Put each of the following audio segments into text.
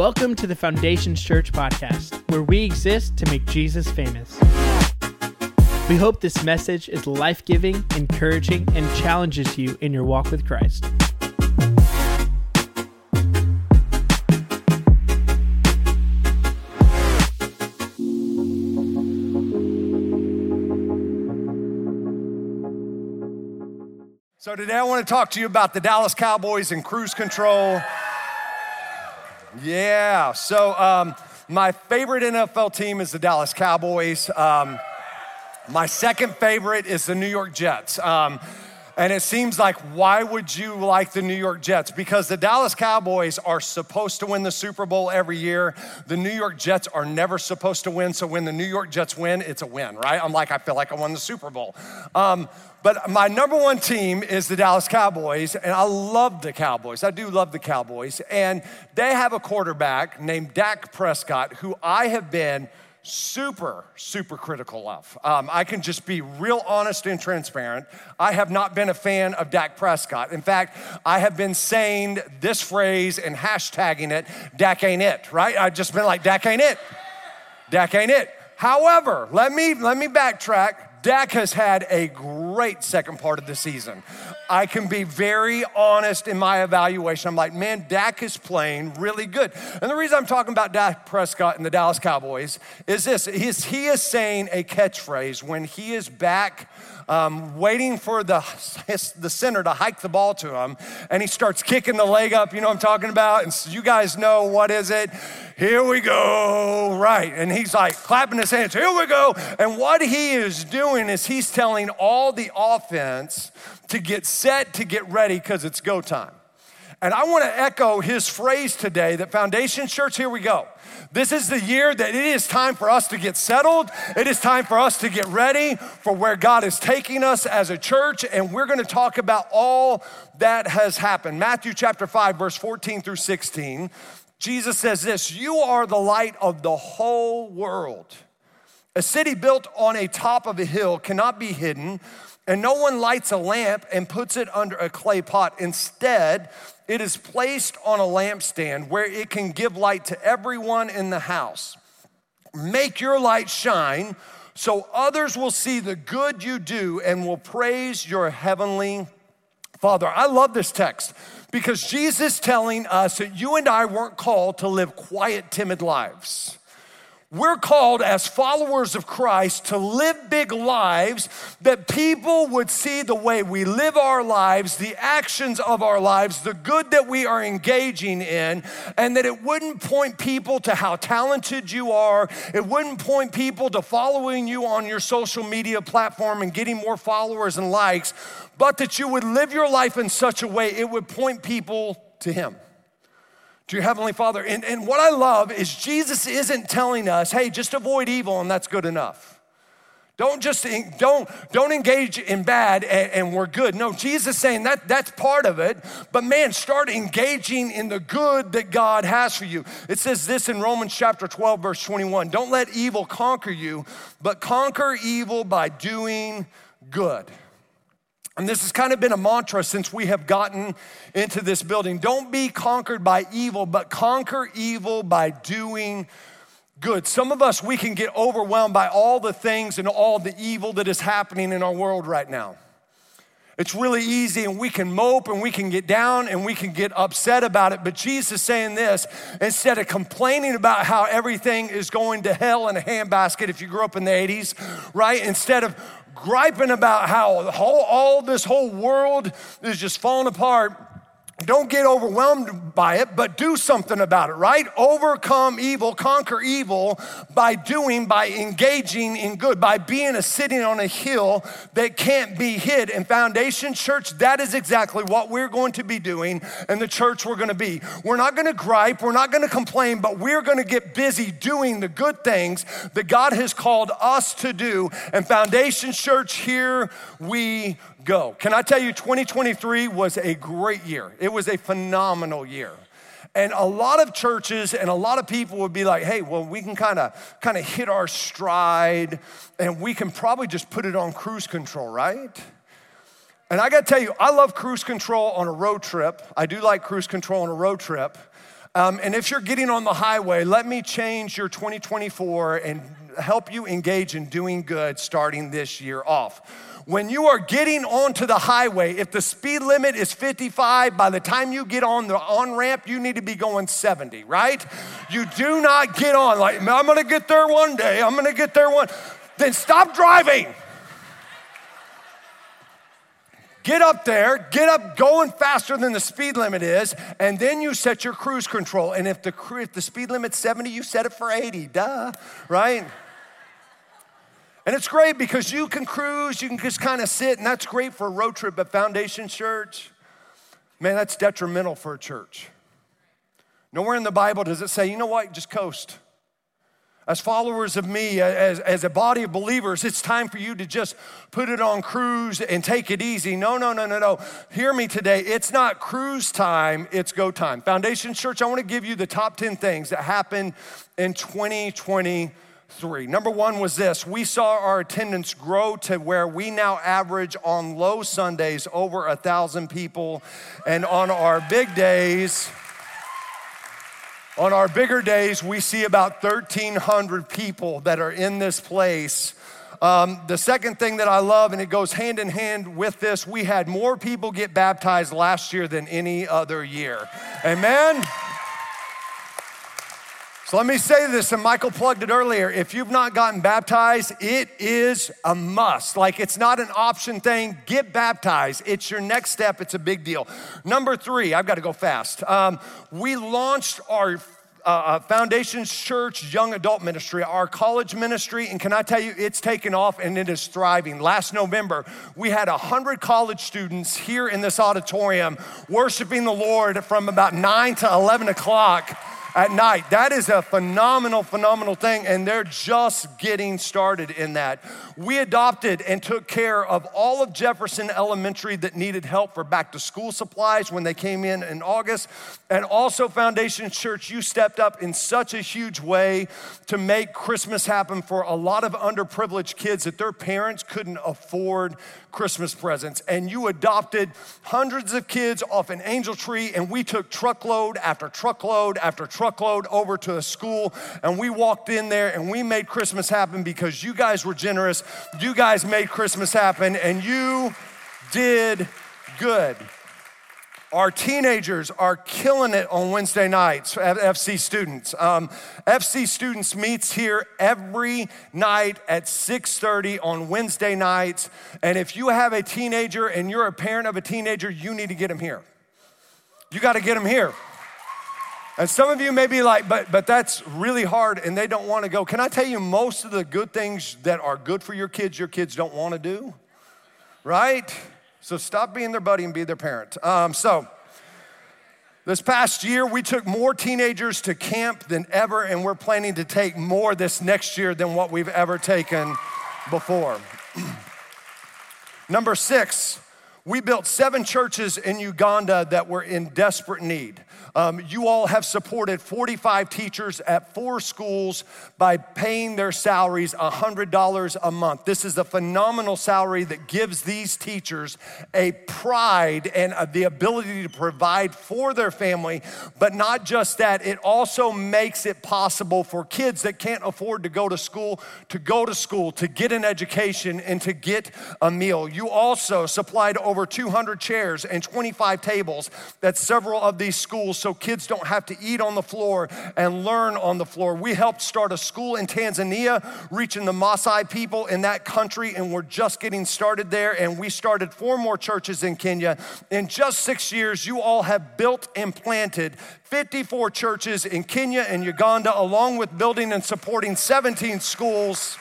Welcome to the Foundations Church podcast, where we exist to make Jesus famous. We hope this message is life giving, encouraging, and challenges you in your walk with Christ. So, today I want to talk to you about the Dallas Cowboys and cruise control. Yeah, so um, my favorite NFL team is the Dallas Cowboys. Um, my second favorite is the New York Jets. Um, and it seems like, why would you like the New York Jets? Because the Dallas Cowboys are supposed to win the Super Bowl every year. The New York Jets are never supposed to win. So when the New York Jets win, it's a win, right? I'm like, I feel like I won the Super Bowl. Um, but my number one team is the Dallas Cowboys, and I love the Cowboys. I do love the Cowboys. And they have a quarterback named Dak Prescott, who I have been super, super critical of. Um, I can just be real honest and transparent. I have not been a fan of Dak Prescott. In fact, I have been saying this phrase and hashtagging it, Dak ain't it, right? I've just been like, Dak ain't it. Dak ain't it. However, let me, let me backtrack. Dak has had a great second part of the season. I can be very honest in my evaluation. I'm like, man, Dak is playing really good. And the reason I'm talking about Dak Prescott and the Dallas Cowboys is this he is, he is saying a catchphrase when he is back um, waiting for the, the center to hike the ball to him, and he starts kicking the leg up. You know what I'm talking about? And so you guys know what is it? Here we go, right. And he's like clapping his hands, here we go. And what he is doing is he's telling all the offense to get set, to get ready, because it's go time. And I want to echo his phrase today that Foundation Church, here we go. This is the year that it is time for us to get settled. It is time for us to get ready for where God is taking us as a church. And we're going to talk about all that has happened. Matthew chapter 5, verse 14 through 16. Jesus says this You are the light of the whole world. A city built on a top of a hill cannot be hidden, and no one lights a lamp and puts it under a clay pot. Instead, it is placed on a lampstand where it can give light to everyone in the house. Make your light shine so others will see the good you do and will praise your heavenly Father. I love this text because Jesus telling us that you and I weren't called to live quiet, timid lives. We're called as followers of Christ to live big lives that people would see the way we live our lives, the actions of our lives, the good that we are engaging in, and that it wouldn't point people to how talented you are. It wouldn't point people to following you on your social media platform and getting more followers and likes, but that you would live your life in such a way it would point people to Him to your Heavenly Father. And, and what I love is Jesus isn't telling us, hey, just avoid evil and that's good enough. Don't just don't don't engage in bad and, and, we're good. No, Jesus saying that that's part of it. But man, start engaging in the good that God has for you. It says this in Romans chapter 12, verse 21. Don't let evil conquer you, but conquer evil by doing good. And this has kind of been a mantra since we have gotten into this building. Don't be conquered by evil, but conquer evil by doing good. Some of us, we can get overwhelmed by all the things and all the evil that is happening in our world right now. It's really easy, and we can mope and we can get down and we can get upset about it. But Jesus is saying this instead of complaining about how everything is going to hell in a handbasket, if you grew up in the 80s, right? Instead of griping about how all this whole world is just falling apart don't get overwhelmed by it, but do something about it, right? Overcome evil, conquer evil by doing, by engaging in good, by being a sitting on a hill that can't be hid. And Foundation Church, that is exactly what we're going to be doing and the church we're going to be. We're not going to gripe, we're not going to complain, but we're going to get busy doing the good things that God has called us to do. And Foundation Church, here we go. Can I tell you, 2023 was a great year. It was a phenomenal year. And a lot of churches and a lot of people would be like, hey, well, we can kind of kind of hit our stride and we can probably just put it on cruise control, right? And I gotta tell you, I love cruise control on a road trip. I do like cruise control on a road trip. Um, and if you're getting on the highway, let me change your 2024 and help you engage in doing good starting this year off. When you are getting onto the highway, if the speed limit is 55, by the time you get on the on ramp, you need to be going 70, right? You do not get on like, I'm gonna get there one day, I'm gonna get there one. Then stop driving. Get up there, get up going faster than the speed limit is, and then you set your cruise control. And if the, if the speed limit's 70, you set it for 80, duh, right? And it's great because you can cruise, you can just kind of sit, and that's great for a road trip but Foundation Church. Man, that's detrimental for a church. Nowhere in the Bible does it say, you know what, just coast. As followers of me, as, as a body of believers, it's time for you to just put it on cruise and take it easy. No, no, no, no, no. Hear me today. It's not cruise time, it's go time. Foundation Church, I want to give you the top 10 things that happened in 2020 three. Number one was this we saw our attendance grow to where we now average on low Sundays over a thousand people, and on our big days, on our bigger days, we see about 1,300 people that are in this place. Um, the second thing that I love, and it goes hand in hand with this, we had more people get baptized last year than any other year. Amen? So let me say this, and Michael plugged it earlier. If you've not gotten baptized, it is a must. Like it's not an option thing. Get baptized. It's your next step. It's a big deal. Number three, I've got to go fast. Um, we launched our uh, uh, Foundations Church Young Adult Ministry, our college ministry, and can I tell you, it's taken off and it is thriving. Last November, we had 100 college students here in this auditorium worshiping the Lord from about 9 to 11 o'clock at night. That is a phenomenal, phenomenal thing, and they're just getting started in that. We adopted and took care of all of Jefferson Elementary that needed help for back to school supplies when they came in in August. And also, Foundation Church, you stepped up in such a huge way to make Christmas happen for a lot of underprivileged kids that their parents couldn't afford Christmas presents. And you adopted hundreds of kids off an angel tree, and we took truckload after truckload after truckload over to a school, and we walked in there and we made Christmas happen because you guys were generous. You guys made Christmas happen, and you did good. Our teenagers are killing it on Wednesday nights, FC students. Um, FC students meets here every night at 6.30 on Wednesday nights. And if you have a teenager and you're a parent of a teenager, you need to get them here. You got to get them here. And some of you may be like, but, but that's really hard and they don't want to go. Can I tell you, most of the good things that are good for your kids, your kids don't want to do? Right? So stop being their buddy and be their parent. Um, so, this past year, we took more teenagers to camp than ever, and we're planning to take more this next year than what we've ever taken before. Number six, we built seven churches in Uganda that were in desperate need. Um, you all have supported 45 teachers at four schools by paying their salaries $100 a month. This is a phenomenal salary that gives these teachers a pride and uh, the ability to provide for their family. But not just that, it also makes it possible for kids that can't afford to go to school to go to school, to get an education, and to get a meal. You also supplied over 200 chairs and 25 tables at several of these schools so kids don't have to eat on the floor and learn on the floor. We helped start a school in Tanzania, reaching the Maasai people in that country, and we're just getting started there. And we started four more churches in Kenya. In just six years, you all have built and planted 54 churches in Kenya and Uganda, along with building and supporting 17 schools.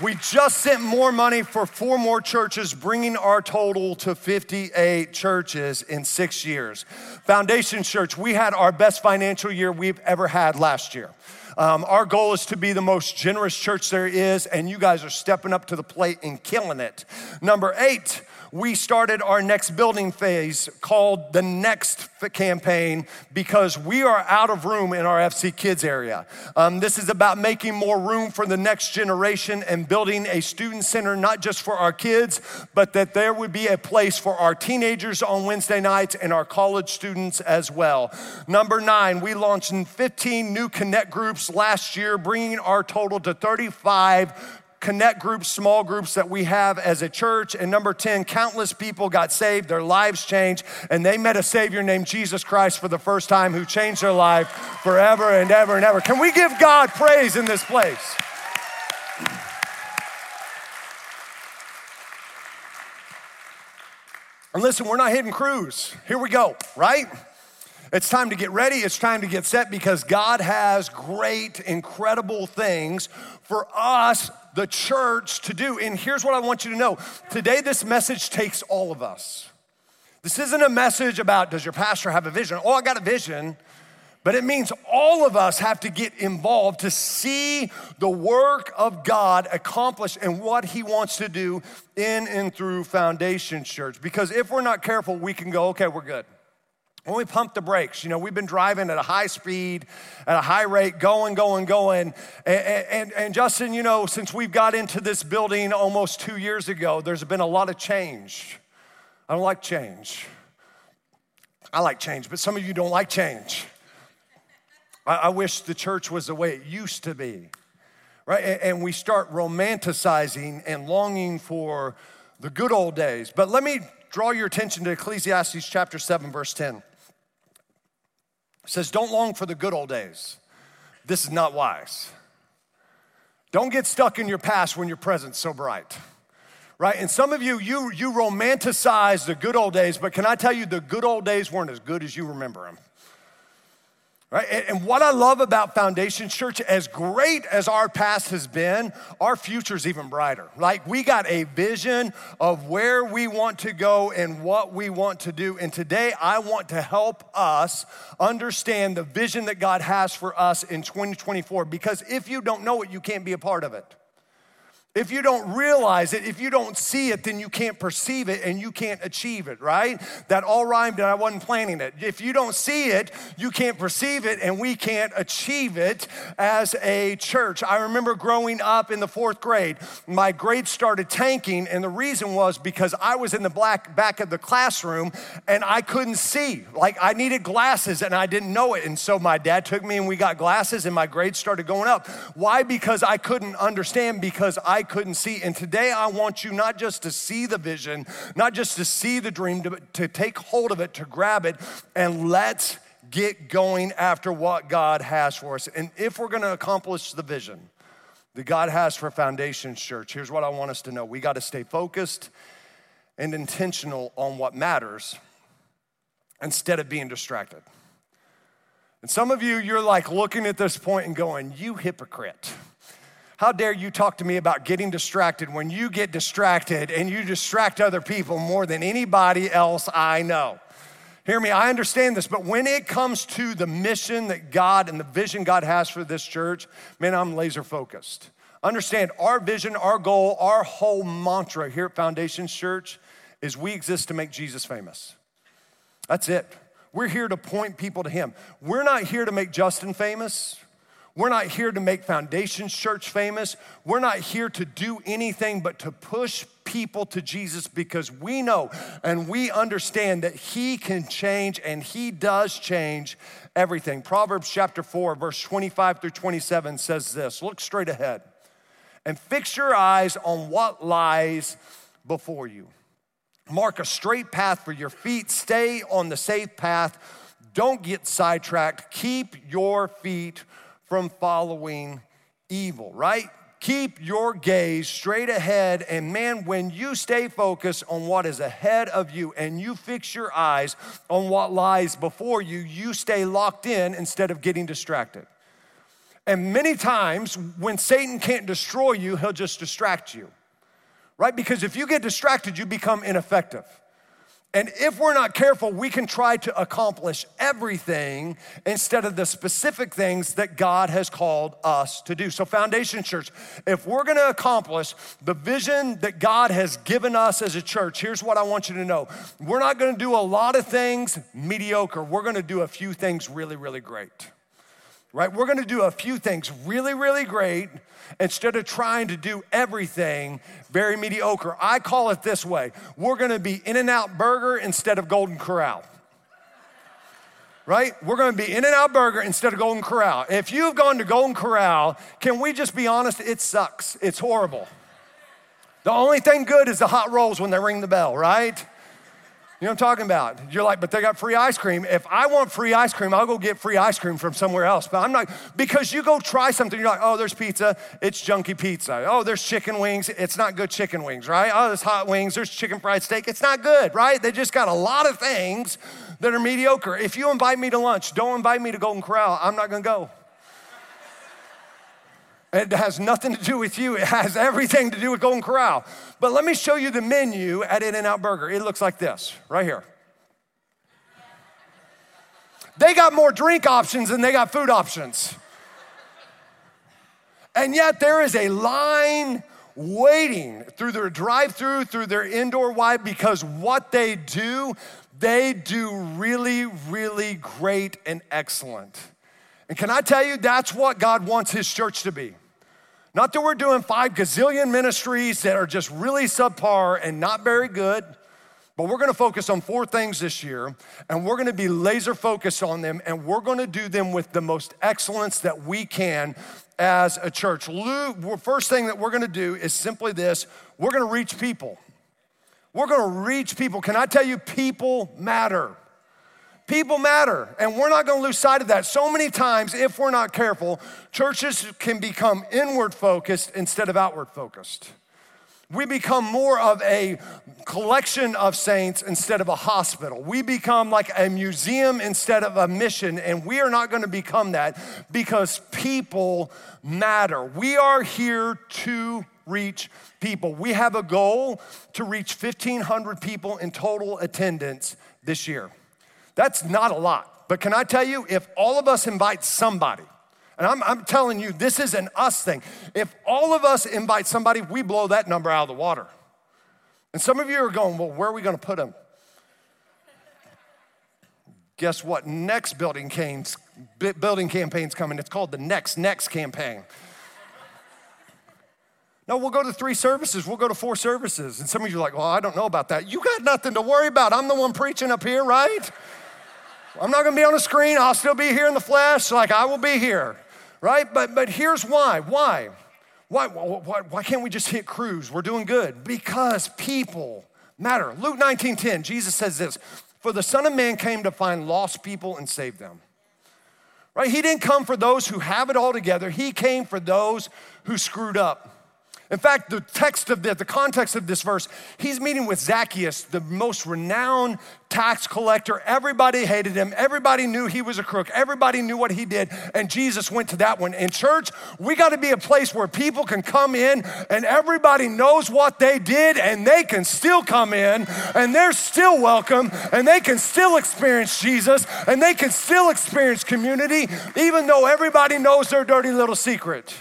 We just sent more money for four more churches, bringing our total to 58 churches in six years. Foundation Church, we had our best financial year we've ever had last year. Um, our goal is to be the most generous church there is, and you guys are stepping up to the plate and killing it. Number eight, we started our next building phase called the Next campaign because we are out of room in our FC Kids area. Um, this is about making more room for the next generation and building a student center, not just for our kids, but that there would be a place for our teenagers on Wednesday nights and our college students as well. Number nine, we launched 15 new connect groups last year, bringing our total to 35 connect groups, small groups that we have as a church. And number 10, countless people got saved, their lives changed, and they met a Savior named Jesus Christ for the first time who changed their life forever and ever and ever. Can we give God praise in this place? And listen, we're not hitting cruise. Here we go, right? It's time to get ready. It's time to get set because God has great, incredible things for us the church to do. And here's what I want you to know today, this message takes all of us. This isn't a message about does your pastor have a vision? Oh, I got a vision. But it means all of us have to get involved to see the work of God accomplished and what He wants to do in and through Foundation Church. Because if we're not careful, we can go, okay, we're good. When we pump the brakes, you know, we've been driving at a high speed, at a high rate, going, going, going. And, and, and, Justin, you know, since we've got into this building almost two years ago, there's been a lot of change. I don't like change. I like change, but some of you don't like change. I, I wish the church was the way it used to be, right? And, and we start romanticizing and longing for the good old days. But let me draw your attention to Ecclesiastes chapter 7, verse 10 says, Don't long for the good old days. This is not wise. Don't get stuck in your past when your present's so bright. Right? And some of you, you, you romanticize the good old days, but can I tell you, the good old days weren't as good as you remember them. Right? And what I love about Foundation Church, as great as our past has been, our future is even brighter. Like we got a vision of where we want to go and what we want to do. And today I want to help us understand the vision that God has for us in 2024. Because if you don't know it, you can't be a part of it. If you don't realize it, if you don't see it, then you can't perceive it and you can't achieve it, right? That all rhymed and I wasn't planning it. If you don't see it, you can't perceive it and we can't achieve it as a church. I remember growing up in the fourth grade, my grades started tanking, and the reason was because I was in the black back of the classroom and I couldn't see. Like I needed glasses and I didn't know it. And so my dad took me and we got glasses and my grades started going up. Why? Because I couldn't understand, because I I couldn't see. And today I want you not just to see the vision, not just to see the dream, to, to take hold of it, to grab it, and let's get going after what God has for us. And if we're gonna accomplish the vision that God has for Foundation Church, here's what I want us to know we gotta stay focused and intentional on what matters instead of being distracted. And some of you, you're like looking at this point and going, You hypocrite. How dare you talk to me about getting distracted when you get distracted and you distract other people more than anybody else I know? Hear me, I understand this, but when it comes to the mission that God and the vision God has for this church, man, I'm laser focused. Understand our vision, our goal, our whole mantra here at Foundation Church is we exist to make Jesus famous. That's it. We're here to point people to Him. We're not here to make Justin famous. We're not here to make Foundations Church famous. We're not here to do anything but to push people to Jesus because we know and we understand that He can change and He does change everything. Proverbs chapter 4, verse 25 through 27 says this Look straight ahead and fix your eyes on what lies before you. Mark a straight path for your feet, stay on the safe path. Don't get sidetracked. Keep your feet from following evil, right? Keep your gaze straight ahead. And man, when you stay focused on what is ahead of you and you fix your eyes on what lies before you, you stay locked in instead of getting distracted. And many times, when Satan can't destroy you, he'll just distract you, right? Because if you get distracted, you become ineffective. And if we're not careful, we can try to accomplish everything instead of the specific things that God has called us to do. So, Foundation Church, if we're gonna accomplish the vision that God has given us as a church, here's what I want you to know we're not gonna do a lot of things mediocre, we're gonna do a few things really, really great. Right? We're gonna do a few things really, really great instead of trying to do everything very mediocre. I call it this way we're gonna be In N Out Burger instead of Golden Corral. Right? We're gonna be In N Out Burger instead of Golden Corral. If you've gone to Golden Corral, can we just be honest? It sucks, it's horrible. The only thing good is the hot rolls when they ring the bell, right? You know what I'm talking about? You're like, but they got free ice cream. If I want free ice cream, I'll go get free ice cream from somewhere else. But I'm not, because you go try something, you're like, oh, there's pizza, it's junky pizza. Oh, there's chicken wings, it's not good chicken wings, right? Oh, there's hot wings, there's chicken fried steak, it's not good, right? They just got a lot of things that are mediocre. If you invite me to lunch, don't invite me to Golden Corral, I'm not gonna go. It has nothing to do with you. It has everything to do with Golden Corral. But let me show you the menu at In-N-Out Burger. It looks like this, right here. They got more drink options than they got food options. And yet there is a line waiting through their drive-through, through their indoor wide, because what they do, they do really, really great and excellent. And can I tell you, that's what God wants His church to be. Not that we're doing five gazillion ministries that are just really subpar and not very good, but we're gonna focus on four things this year, and we're gonna be laser focused on them, and we're gonna do them with the most excellence that we can as a church. Luke, first thing that we're gonna do is simply this we're gonna reach people. We're gonna reach people. Can I tell you, people matter? People matter, and we're not gonna lose sight of that. So many times, if we're not careful, churches can become inward focused instead of outward focused. We become more of a collection of saints instead of a hospital. We become like a museum instead of a mission, and we are not gonna become that because people matter. We are here to reach people. We have a goal to reach 1,500 people in total attendance this year. That's not a lot. But can I tell you, if all of us invite somebody, and I'm, I'm, telling you, this is an us thing. If all of us invite somebody, we blow that number out of the water. And some of you are going, well, where are we going to put them? Guess what? Next building, campaigns, building campaign's coming. It's called the Next Next campaign. No, we'll go to three services. We'll go to four services. And some of you are like, well, I don't know about that. You got nothing to worry about. I'm the one preaching up here, right? I'm not gonna be on the screen. I'll still be here in the flesh, like I will be here, right? But, but here's why. Why? Why, why? why can't we just hit cruise? We're doing good. Because people matter. Luke 19 10, Jesus says this For the Son of Man came to find lost people and save them. Right? He didn't come for those who have it all together, He came for those who screwed up. In fact, the text of the, the context of this verse, he's meeting with Zacchaeus, the most renowned tax collector. Everybody hated him. Everybody knew he was a crook. Everybody knew what he did. And Jesus went to that one. In church, we got to be a place where people can come in and everybody knows what they did and they can still come in and they're still welcome and they can still experience Jesus and they can still experience community even though everybody knows their dirty little secret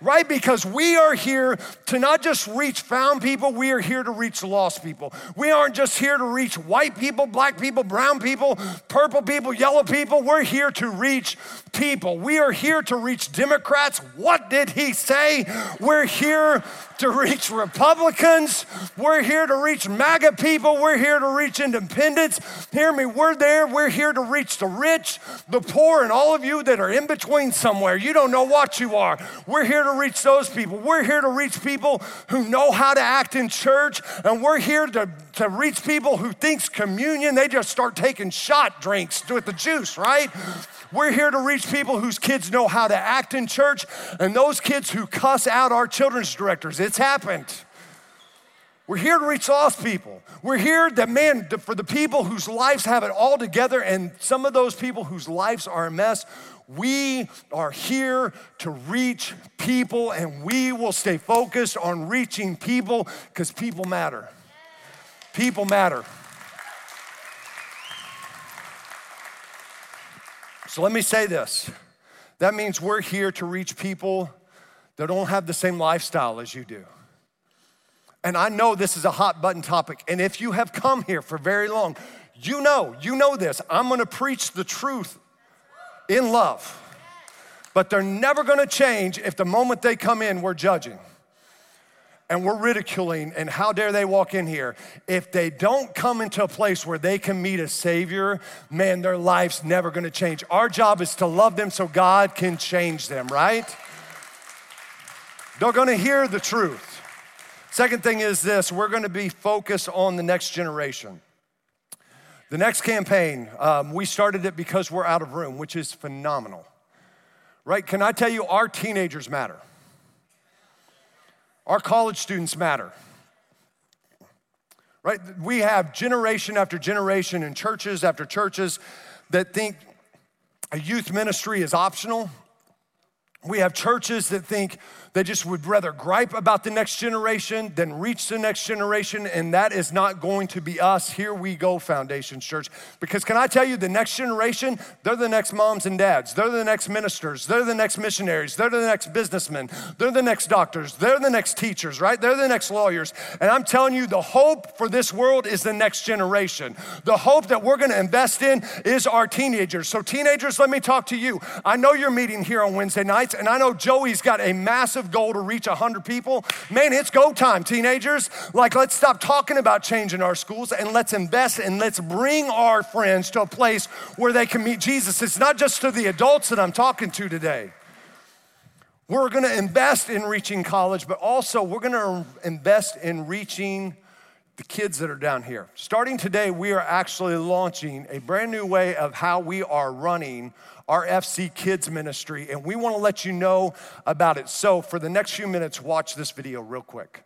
right? Because we are here to not just reach found people, we are here to reach lost people. We aren't just here to reach white people, black people, brown people, purple people, yellow people. We're here to reach people. We are here to reach Democrats. What did he say? We're here to reach Republicans. We're here to reach MAGA people. We're here to reach independents. Hear me, we're there. We're here to reach the rich, the poor, and all of you that are in between somewhere. You don't know what you are. We're here to reach those people. We're here to reach people who know how to act in church, and we're here to, to reach people who thinks communion, they just start taking shot drinks with the juice, right? We're here to reach people whose kids know how to act in church and those kids who cuss out our children's directors. It's happened. We're here to reach lost people. We're here that, man, for the people whose lives have it all together and some of those people whose lives are a mess. We are here to reach people, and we will stay focused on reaching people because people matter. People matter. So let me say this that means we're here to reach people that don't have the same lifestyle as you do. And I know this is a hot button topic. And if you have come here for very long, you know, you know this. I'm gonna preach the truth in love. But they're never gonna change if the moment they come in, we're judging and we're ridiculing, and how dare they walk in here? If they don't come into a place where they can meet a Savior, man, their life's never gonna change. Our job is to love them so God can change them, right? They're gonna hear the truth. Second thing is this we're gonna be focused on the next generation. The next campaign, um, we started it because we're out of room, which is phenomenal. Right? Can I tell you, our teenagers matter. Our college students matter. Right? We have generation after generation in churches after churches that think a youth ministry is optional. We have churches that think they just would rather gripe about the next generation than reach the next generation, and that is not going to be us. Here we go, Foundation Church. Because can I tell you, the next generation, they're the next moms and dads, they're the next ministers, they're the next missionaries, they're the next businessmen, they're the next doctors, they're the next teachers, right? They're the next lawyers. And I'm telling you, the hope for this world is the next generation. The hope that we're gonna invest in is our teenagers. So, teenagers, let me talk to you. I know you're meeting here on Wednesday nights, and I know Joey's got a massive massive goal to reach 100 people, man, it's go time, teenagers. Like, let's stop talking about changing our schools and let's invest and let's bring our friends to a place where they can meet Jesus. It's not just to the adults that I'm talking to today. We're gonna invest in reaching college, but also we're gonna invest in reaching the kids that are down here. Starting today, we are actually launching a brand new way of how we are running our FC Kids ministry, and we want to let you know about it. So, for the next few minutes, watch this video real quick.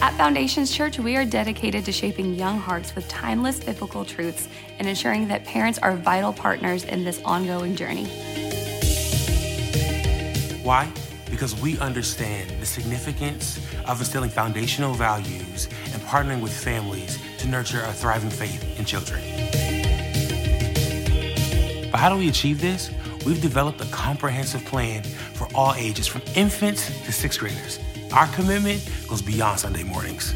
At Foundations Church, we are dedicated to shaping young hearts with timeless biblical truths and ensuring that parents are vital partners in this ongoing journey. Why? Because we understand the significance of instilling foundational values and partnering with families to nurture a thriving faith in children. But how do we achieve this? We've developed a comprehensive plan for all ages, from infants to sixth graders. Our commitment goes beyond Sunday mornings.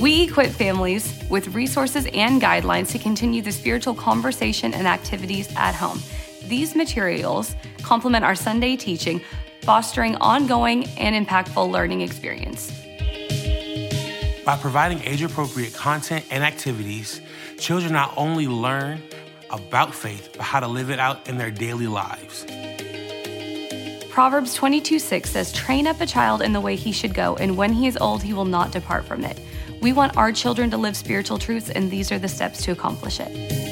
We equip families with resources and guidelines to continue the spiritual conversation and activities at home. These materials complement our Sunday teaching, fostering ongoing and impactful learning experience. By providing age appropriate content and activities, children not only learn about faith, but how to live it out in their daily lives. Proverbs 22 6 says, Train up a child in the way he should go, and when he is old, he will not depart from it. We want our children to live spiritual truths, and these are the steps to accomplish it.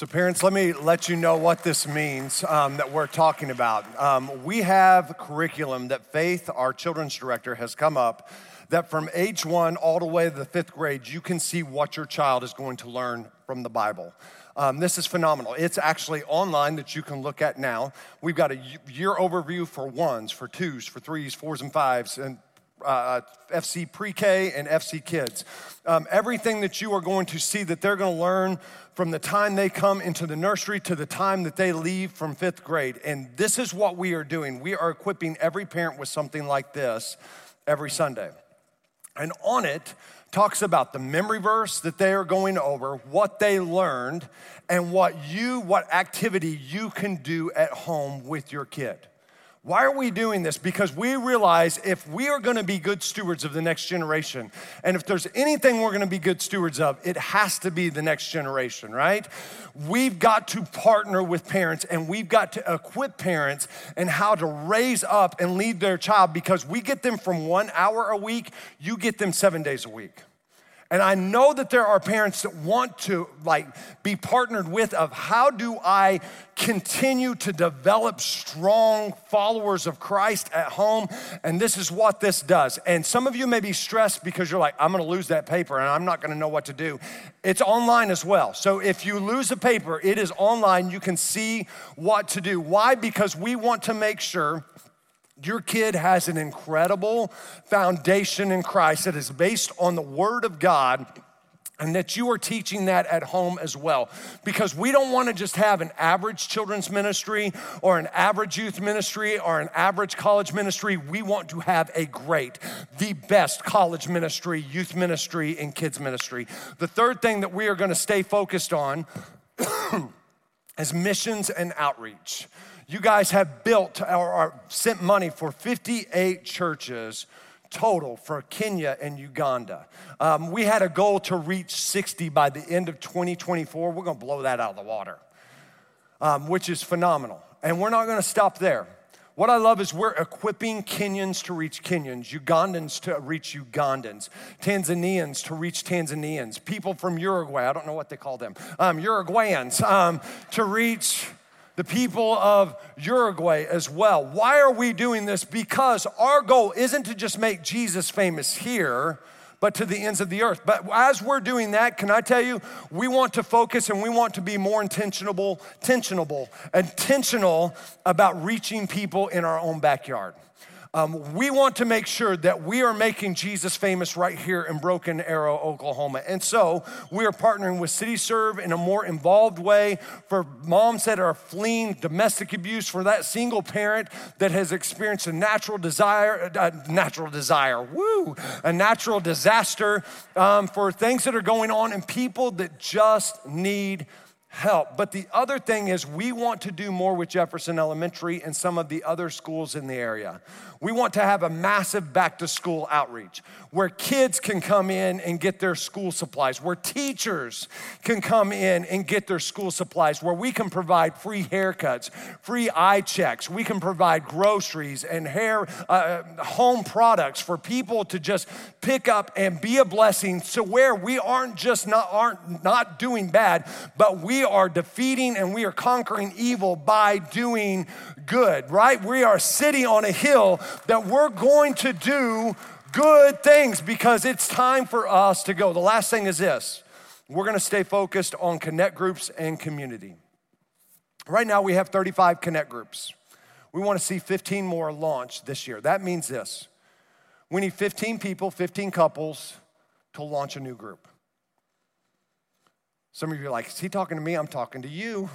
So, parents, let me let you know what this means um, that we're talking about. Um, we have curriculum that Faith, our children's director, has come up that from age one all the way to the fifth grade, you can see what your child is going to learn from the Bible. Um, this is phenomenal. It's actually online that you can look at now. We've got a year overview for ones, for twos, for threes, fours, and fives, and uh, FC pre K and FC kids. Um, everything that you are going to see that they're going to learn from the time they come into the nursery to the time that they leave from fifth grade. And this is what we are doing. We are equipping every parent with something like this every Sunday. And on it, talks about the memory verse that they are going over, what they learned, and what you, what activity you can do at home with your kid. Why are we doing this? Because we realize if we are going to be good stewards of the next generation, and if there's anything we're going to be good stewards of, it has to be the next generation, right? We've got to partner with parents and we've got to equip parents and how to raise up and lead their child because we get them from one hour a week, you get them seven days a week. And I know that there are parents that want to like be partnered with of how do I continue to develop strong followers of Christ at home? And this is what this does. And some of you may be stressed because you're like, I'm gonna lose that paper and I'm not gonna know what to do. It's online as well. So if you lose a paper, it is online. You can see what to do. Why? Because we want to make sure Your kid has an incredible foundation in Christ that is based on the Word of God and that you are teaching that at home as well. Because we don't want to just have an average children's ministry or an average youth ministry or an average college ministry. We want to have a great, the best college ministry, youth ministry, and kids ministry. The third thing that we are going to stay focused on is missions and outreach. You guys have built or, or sent money for 58 churches total for Kenya and Uganda. Um, we had a goal to reach 60 by the end of 2024. We're gonna blow that out of the water, um, which is phenomenal. And we're not gonna stop there. What I love is we're equipping Kenyans to reach Kenyans, Ugandans to reach Ugandans, Tanzanians to reach Tanzanians, people from Uruguay, I don't know what they call them, um, Uruguayans um, to reach the people of Uruguay as well. Why are we doing this? Because our goal isn't to just make Jesus famous here, but to the ends of the earth. But as we're doing that, can I tell you, we want to focus and we want to be more intentionable, intentional, intentional about reaching people in our own backyard. Um, we want to make sure that we are making Jesus famous right here in Broken Arrow, Oklahoma. And so we are partnering with City Serve in a more involved way for moms that are fleeing domestic abuse, for that single parent that has experienced a natural desire, uh, natural desire, woo, a natural disaster, um, for things that are going on and people that just need help. But the other thing is, we want to do more with Jefferson Elementary and some of the other schools in the area. We want to have a massive back to school outreach where kids can come in and get their school supplies, where teachers can come in and get their school supplies, where we can provide free haircuts, free eye checks, we can provide groceries and hair, uh, home products for people to just pick up and be a blessing. So where we aren't just not aren't not doing bad, but we are defeating and we are conquering evil by doing good. Right? We are sitting on a hill that we're going to do good things because it's time for us to go. The last thing is this we're gonna stay focused on connect groups and community. Right now, we have 35 connect groups. We wanna see 15 more launch this year. That means this we need 15 people, 15 couples to launch a new group. Some of you are like, is he talking to me? I'm talking to you.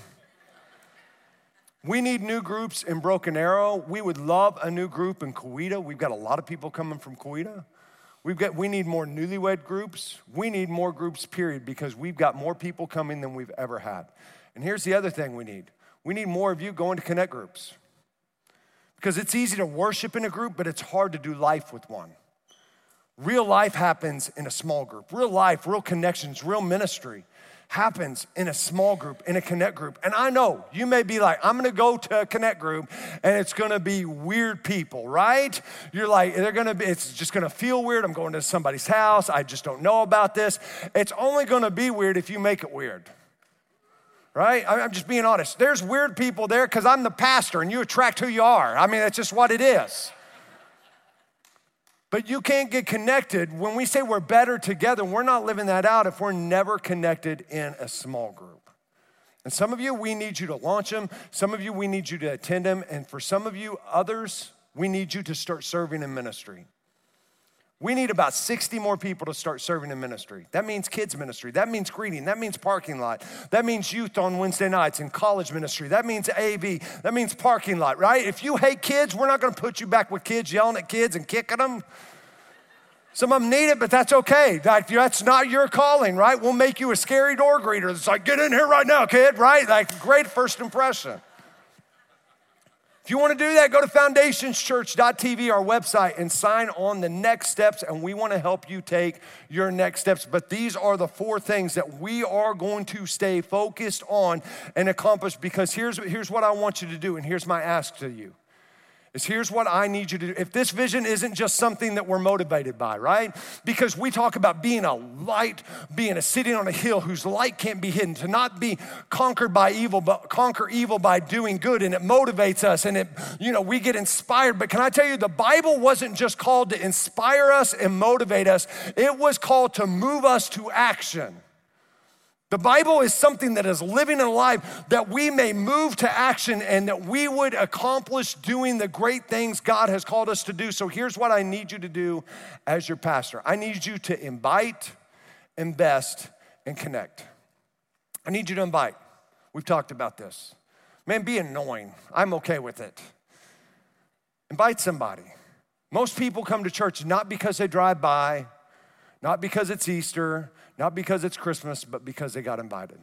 We need new groups in Broken Arrow. We would love a new group in Coweta. We've got a lot of people coming from Coweta. We've got, we need more newlywed groups. We need more groups, period, because we've got more people coming than we've ever had. And here's the other thing we need we need more of you going to connect groups. Because it's easy to worship in a group, but it's hard to do life with one. Real life happens in a small group. Real life, real connections, real ministry happens in a small group, in a connect group. And I know you may be like, I'm gonna go to a connect group and it's gonna be weird people, right? You're like, they're gonna be, it's just gonna feel weird. I'm going to somebody's house. I just don't know about this. It's only gonna be weird if you make it weird. Right? I'm just being honest. There's weird people there because I'm the pastor and you attract who you are. I mean, that's just what it is. But you can't get connected. When we say we're better together, we're not living that out if we're never connected in a small group. And some of you, we need you to launch them. Some of you, we need you to attend them. And for some of you, others, we need you to start serving in ministry. We need about 60 more people to start serving in ministry. That means kids ministry. That means greeting. That means parking lot. That means youth on Wednesday nights and college ministry. That means AV. That means parking lot, right? If you hate kids, we're not going to put you back with kids yelling at kids and kicking them. Some of them need it, but that's okay. that's not your calling, right? We'll make you a scary door greeter. It's like, get in here right now, kid, right? Like, great first impression. If you want to do that, go to foundationschurch.tv, our website, and sign on the next steps. And we want to help you take your next steps. But these are the four things that we are going to stay focused on and accomplish because here's, here's what I want you to do, and here's my ask to you is here's what I need you to do. If this vision isn't just something that we're motivated by, right? Because we talk about being a light, being a city on a hill whose light can't be hidden, to not be conquered by evil, but conquer evil by doing good. And it motivates us and it, you know, we get inspired. But can I tell you, the Bible wasn't just called to inspire us and motivate us, it was called to move us to action. The Bible is something that is living and alive that we may move to action and that we would accomplish doing the great things God has called us to do. So here's what I need you to do as your pastor I need you to invite, invest, and connect. I need you to invite. We've talked about this. Man, be annoying. I'm okay with it. Invite somebody. Most people come to church not because they drive by, not because it's Easter, not because it's Christmas, but because they got invited.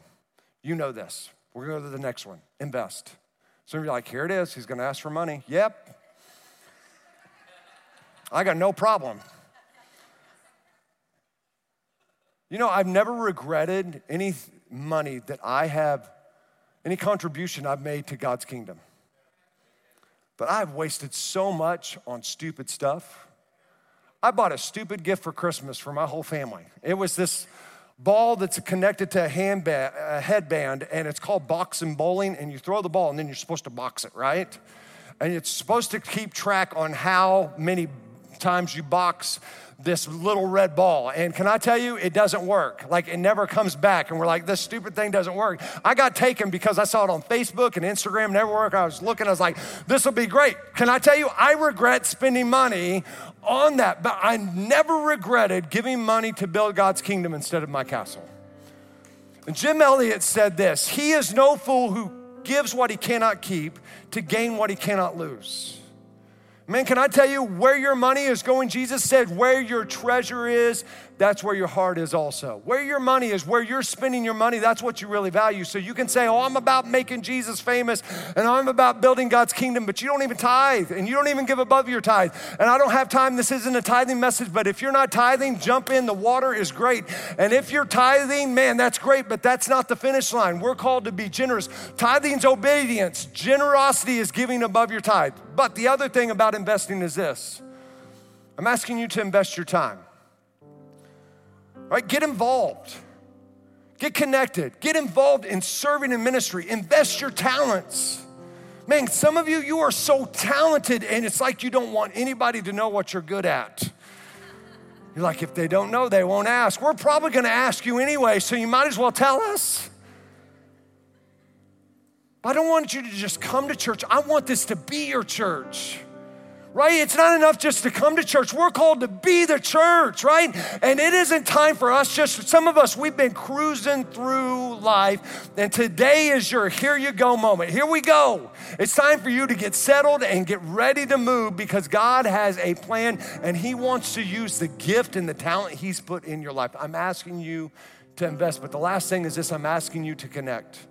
You know this. We're gonna go to the next one invest. Some of you are like, here it is. He's gonna ask for money. Yep. I got no problem. You know, I've never regretted any money that I have, any contribution I've made to God's kingdom. But I've wasted so much on stupid stuff. I bought a stupid gift for Christmas for my whole family. It was this ball that's connected to a, a headband, and it's called boxing bowling. And you throw the ball, and then you're supposed to box it, right? And it's supposed to keep track on how many times you box this little red ball. And can I tell you, it doesn't work. Like it never comes back. And we're like, this stupid thing doesn't work. I got taken because I saw it on Facebook and Instagram, never work. I was looking, I was like, this will be great. Can I tell you, I regret spending money on that, but I never regretted giving money to build God's kingdom instead of my castle. And Jim Elliot said this He is no fool who gives what he cannot keep to gain what he cannot lose. Man, can I tell you where your money is going? Jesus said, where your treasure is, that's where your heart is also. Where your money is, where you're spending your money, that's what you really value. So you can say, Oh, I'm about making Jesus famous and I'm about building God's kingdom, but you don't even tithe and you don't even give above your tithe. And I don't have time, this isn't a tithing message, but if you're not tithing, jump in. The water is great. And if you're tithing, man, that's great, but that's not the finish line. We're called to be generous. Tithing's obedience, generosity is giving above your tithe. But the other thing about investing is this I'm asking you to invest your time. Right? Get involved. Get connected. Get involved in serving in ministry. Invest your talents. Man, some of you, you are so talented, and it's like you don't want anybody to know what you're good at. You're like, if they don't know, they won't ask. We're probably gonna ask you anyway, so you might as well tell us. I don't want you to just come to church. I want this to be your church right? It's not enough just to come to church. We're called to be the church, right? And it isn't time for us just, some of us, we've been cruising through life, and today is your here you go moment. Here we go. It's time for you to get settled and get ready to move because God has a plan and He wants to use the gift and the talent He's put in your life. I'm asking you to invest, but the last thing is this I'm asking you to connect.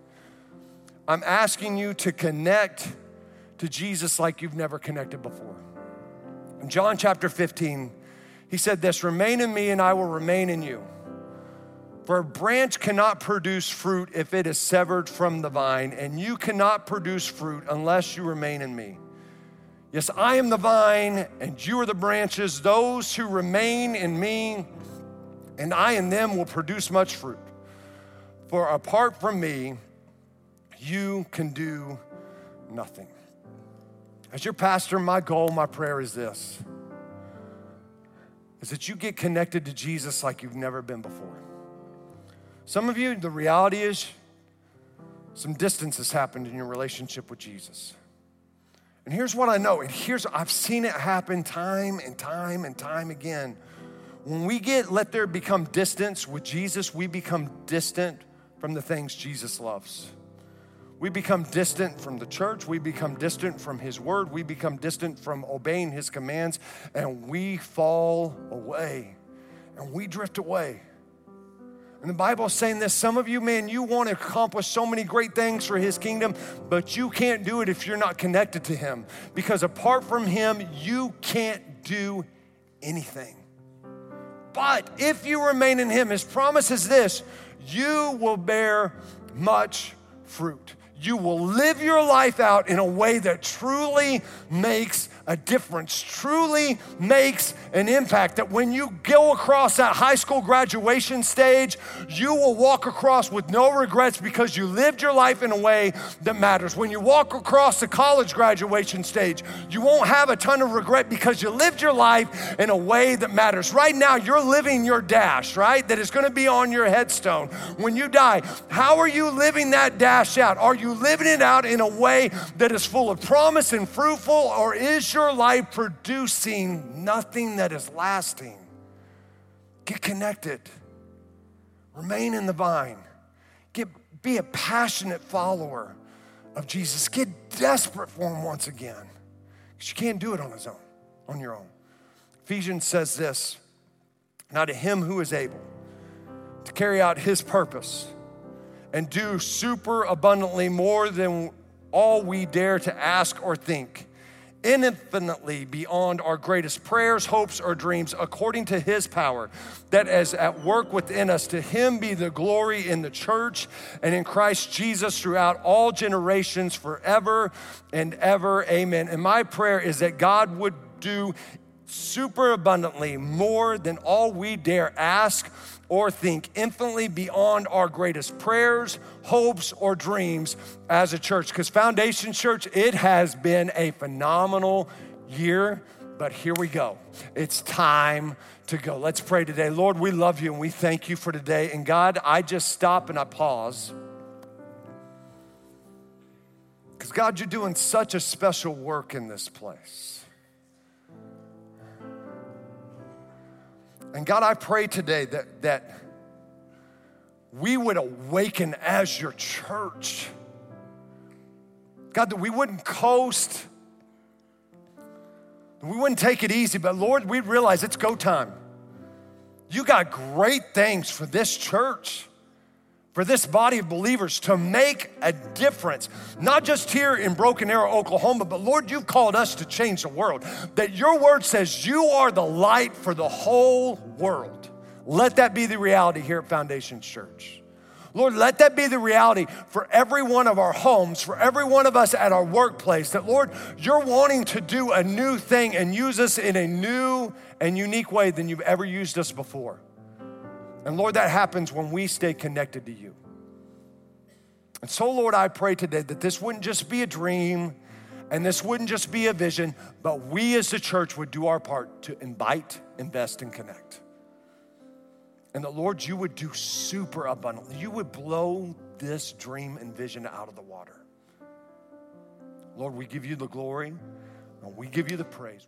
I'm asking you to connect to Jesus like you've never connected before. In John chapter 15, he said this Remain in me, and I will remain in you. For a branch cannot produce fruit if it is severed from the vine, and you cannot produce fruit unless you remain in me. Yes, I am the vine, and you are the branches. Those who remain in me, and I in them will produce much fruit. For apart from me, you can do nothing. As your pastor, my goal, my prayer is this is that you get connected to Jesus like you've never been before. Some of you, the reality is, some distance has happened in your relationship with Jesus. And here's what I know, and here's I've seen it happen time and time and time again. When we get let there become distance with Jesus, we become distant from the things Jesus loves. We become distant from the church. We become distant from His word. We become distant from obeying His commands, and we fall away and we drift away. And the Bible is saying this some of you, man, you want to accomplish so many great things for His kingdom, but you can't do it if you're not connected to Him. Because apart from Him, you can't do anything. But if you remain in Him, His promise is this you will bear much fruit you will live your life out in a way that truly makes a difference, truly makes an impact. That when you go across that high school graduation stage, you will walk across with no regrets because you lived your life in a way that matters. When you walk across the college graduation stage, you won't have a ton of regret because you lived your life in a way that matters. Right now, you're living your dash, right? That is going to be on your headstone when you die. How are you living that dash out? Are you living it out in a way that is full of promise and fruitful, or is your life producing nothing that is lasting? Get connected, remain in the vine, Get, be a passionate follower of Jesus. Get desperate for him once again because you can't do it on his own, on your own. Ephesians says this Now to him who is able to carry out his purpose and do super abundantly more than all we dare to ask or think, infinitely beyond our greatest prayers, hopes, or dreams, according to his power that is at work within us. To him be the glory in the church and in Christ Jesus throughout all generations, forever and ever. Amen. And my prayer is that God would do super abundantly more than all we dare ask or think, infinitely beyond our greatest prayers, hopes, or dreams as a church. Because Foundation Church, it has been a phenomenal year, but here we go. It's time to go. Let's pray today. Lord, we love you and we thank you for today. And God, I just stop and I pause. Because God, you're doing such a special work in this place. And God, I pray today that, that we would awaken as your church. God, that we wouldn't coast, we wouldn't take it easy, but Lord, we realize it's go time. You got great things for this church for this body of believers to make a difference, not just here in Broken Arrow, Oklahoma, but Lord, you've called us to change the world. That your word says you are the light for the whole world. Let that be the reality here at Foundation Church. Lord, let that be the reality for every one of our homes, for every one of us at our workplace. That, Lord, you're wanting to do a new thing and use us in a new and unique way than you've ever used us before. And Lord, that happens when we stay connected to you. And so, Lord, I pray today that this wouldn't just be a dream and this wouldn't just be a vision, but we as the church would do our part to invite, invest, and connect. And that, Lord, you would do super abundantly. You would blow this dream and vision out of the water. Lord, we give you the glory and we give you the praise.